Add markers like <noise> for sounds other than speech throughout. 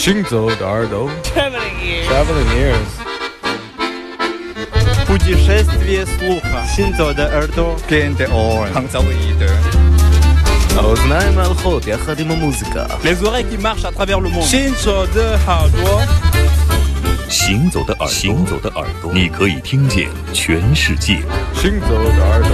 行走的耳朵 Traveling ears. Traveling ears Путешествие слуха. Синзо de耳朵. Gente on. Hangzauide. האוזניים ההלכות יחד עם המוזיקה Les oreilles qui marchent à travers le monde. 行走的耳朵。行走的耳朵，行走的耳朵，你可以听见全世界。行走的耳朵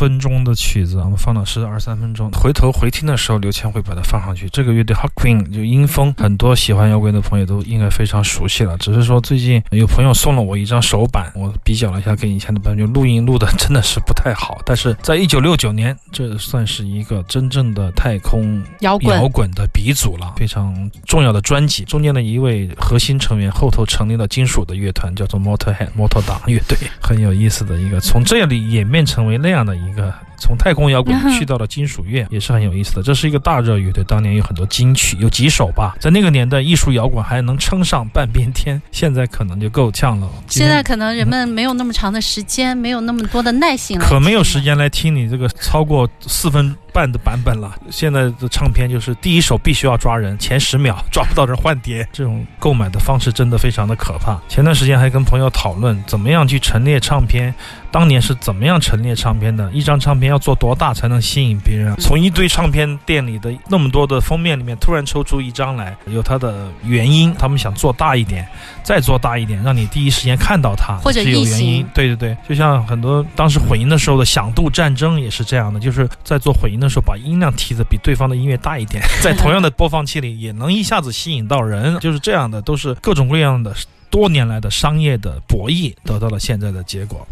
分钟的曲子，我们放的是二三分钟。回头回听的时候，刘谦会把它放上去。这个乐队 Hot Queen 就阴风，很多喜欢摇滚的朋友都应该非常熟悉了。只是说最近有朋友送了我一张手板，比较了一下跟以前的版本，就录音录的 <laughs> 真的是不太好。但是在一九六九年，这算是一个真正的太空摇滚摇滚的鼻祖了，非常重要的专辑。中间的一位核心成员后头成立了金属的乐团，叫做 Motorhead 摩托党乐队，很有意思的一个，从这里演变成为那样的一个。从太空摇滚去到了金属乐，<laughs> 也是很有意思的。这是一个大热乐队，当年有很多金曲，有几首吧。在那个年代，艺术摇滚还能称上半边天，<laughs> 现在可能就够呛了。现在可能人们没有那么长的时间，没有那么多的耐心了，可没有时间来听你这个超过四分。半的版本了。现在的唱片就是第一首必须要抓人，前十秒 <laughs> 抓不到人换碟。这种购买的方式真的非常的可怕。前段时间还跟朋友讨论怎么样去陈列唱片，当年是怎么样陈列唱片的？一张唱片要做多大才能吸引别人？从一堆唱片店里的那么多的封面里面突然抽出一张来，有它的原因。他们想做大一点，再做大一点，让你第一时间看到它，或者是有原因。对对对，就像很多当时混音的时候的响度战争也是这样的，就是在做混音。那时候把音量提的比对方的音乐大一点，<laughs> 在同样的播放器里也能一下子吸引到人，就是这样的，都是各种各样的多年来的商业的博弈得到了现在的结果。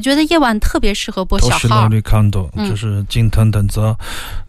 我觉得夜晚特别适合播小都是号就是金藤等泽。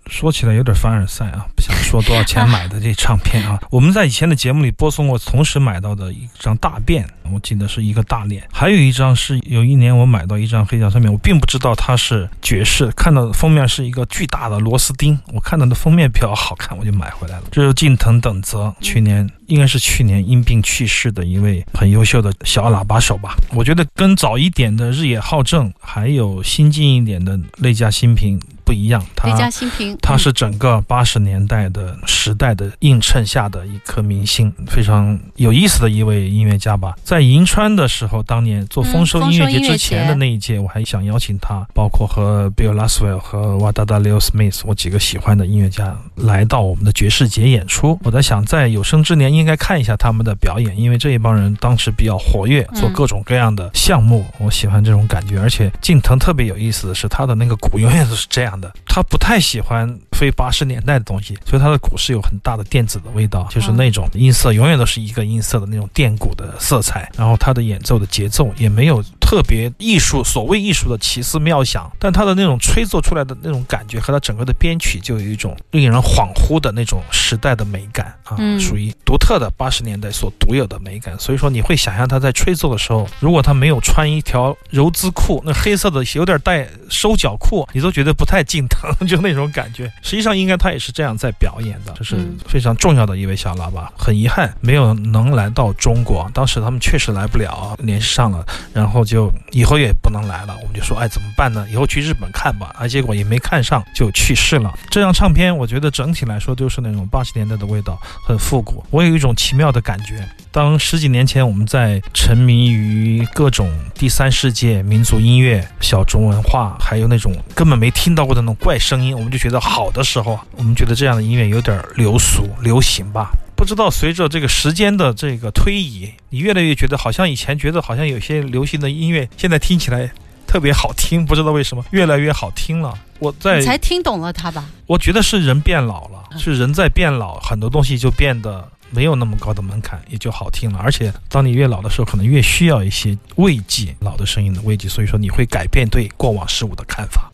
说起来有点凡尔赛啊，不想说多少钱买的这唱片啊。我们在以前的节目里播送过，同时买到的一张大便，我记得是一个大脸，还有一张是有一年我买到一张黑胶唱片，我并不知道它是爵士，看到封面是一个巨大的螺丝钉，我看到的封面比较好看，我就买回来了。这是近藤等泽，去年应该是去年因病去世的一位很优秀的小喇叭手吧。我觉得跟早一点的日野浩正，还有新进一点的内家新平不一样，他雷佳新平，他是整个八十年代的时代的映衬下的一颗明星，非常有意思的一位音乐家吧。在银川的时候，当年做丰收音乐节之前的那一届，我还想邀请他，包括和 Bill Laswell 和 Wadada Leo Smith 我几个喜欢的音乐家来到我们的爵士节演出。我在想，在有生之年应该看一下他们的表演，因为这一帮人当时比较活跃，做各种各样的项目，我喜欢这种感觉。而且近藤特别有意思的是，他的那个鼓永远都是这样的，他不太喜欢非八十年代的东西，所以他的鼓是有很大的电子的味道，就是那种音色永远都是一个音色的那种电鼓的色彩，然后他的演奏的节奏也没有特别艺术，所谓艺术的奇思妙想，但他的那种吹奏出来的那种感觉和他整个的编曲就有一种令人恍惚的那种时代的美感。啊，嗯属于独特的八十年代所独有的美感。所以说你会想象他在吹奏的时候，如果他没有穿一条柔兹裤，那黑色的有点带收脚裤，你都觉得不太近藤，<laughs> 就那种感觉。实际上应该他也是这样在表演的，这是嗯非常重要的一位小喇叭。很遗憾没有能来到中国，当时他们确实来不了，联系上了，然后就以后也不能来了。我们就说，哎，怎么办呢？以后去日本看吧。啊，结果也没看上，就去世了。这张唱片，我觉得整体来说就是那种八十年代的味道，很复古。我有一种奇妙的感觉，当十几年前我们在沉迷于各种第三世界民族音乐、小众文化，还有那种根本没听到过的那种怪声音，我们就觉得好的时候，我们觉得这样的音乐有点流俗、流行吧。不知道随着这个时间的这个推移，你越来越觉得好像以前觉得好像有些流行的音乐，现在听起来特别好听，不知道为什么越来越好听了。我在你才听懂了他吧？我觉得是人变老了，是人在变老，很多东西就变得没有那么高的门槛，也就好听了。而且当你越老的时候，可能越需要一些慰藉，老的声音的慰藉，所以说你会改变对过往事物的看法。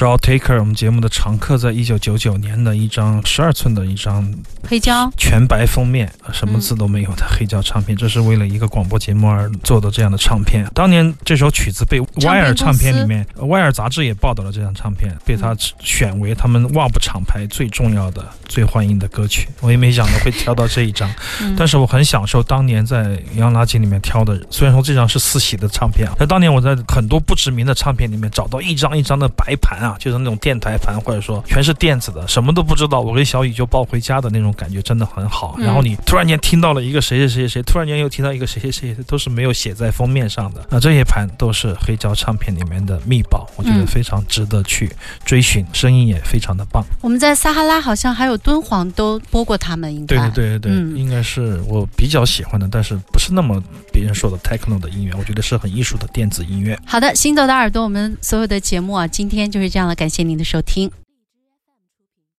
Showtaker，我们节目的常客，在一九九九年的一张十二寸的一张黑胶，全白封面，呃什么字都没有的黑胶唱片，这是为了一个广播节目而做的这样的唱片。当年这首曲子被 Wire 唱片里面呃，Wire 杂志也报道了这张唱片，被他选为他们 WAP 厂牌最重要的、最欢迎的歌曲。我也没想到会挑到这一张，嗯但是我很享受当年在洋垃圾里面挑的。虽然说这张是四喜的唱片啊，但当年我在很多不知名的唱片里面找到一张一张的白盘啊，就是那种电台盘，或者说全是电子的，什么都不知道，我跟小雨就抱回家的那种感觉，真的很好。嗯然后你突然间听到了一个谁谁谁谁，突然间又听到一个谁谁谁，都是没有写在封面上的。那这些盘都是黑胶唱片里面的秘宝，我觉得嗯非常值得去追寻，声音也非常的棒。我们在撒哈拉好像还有敦煌都播过他们，应该对对对对对，嗯应该是我比较喜欢的，但是不是那么别人说的 techno 的音乐，我觉得是很艺术的电子音乐。好的，行走的耳朵，我们所有的节目啊，今天就是这样了，感谢您的收听。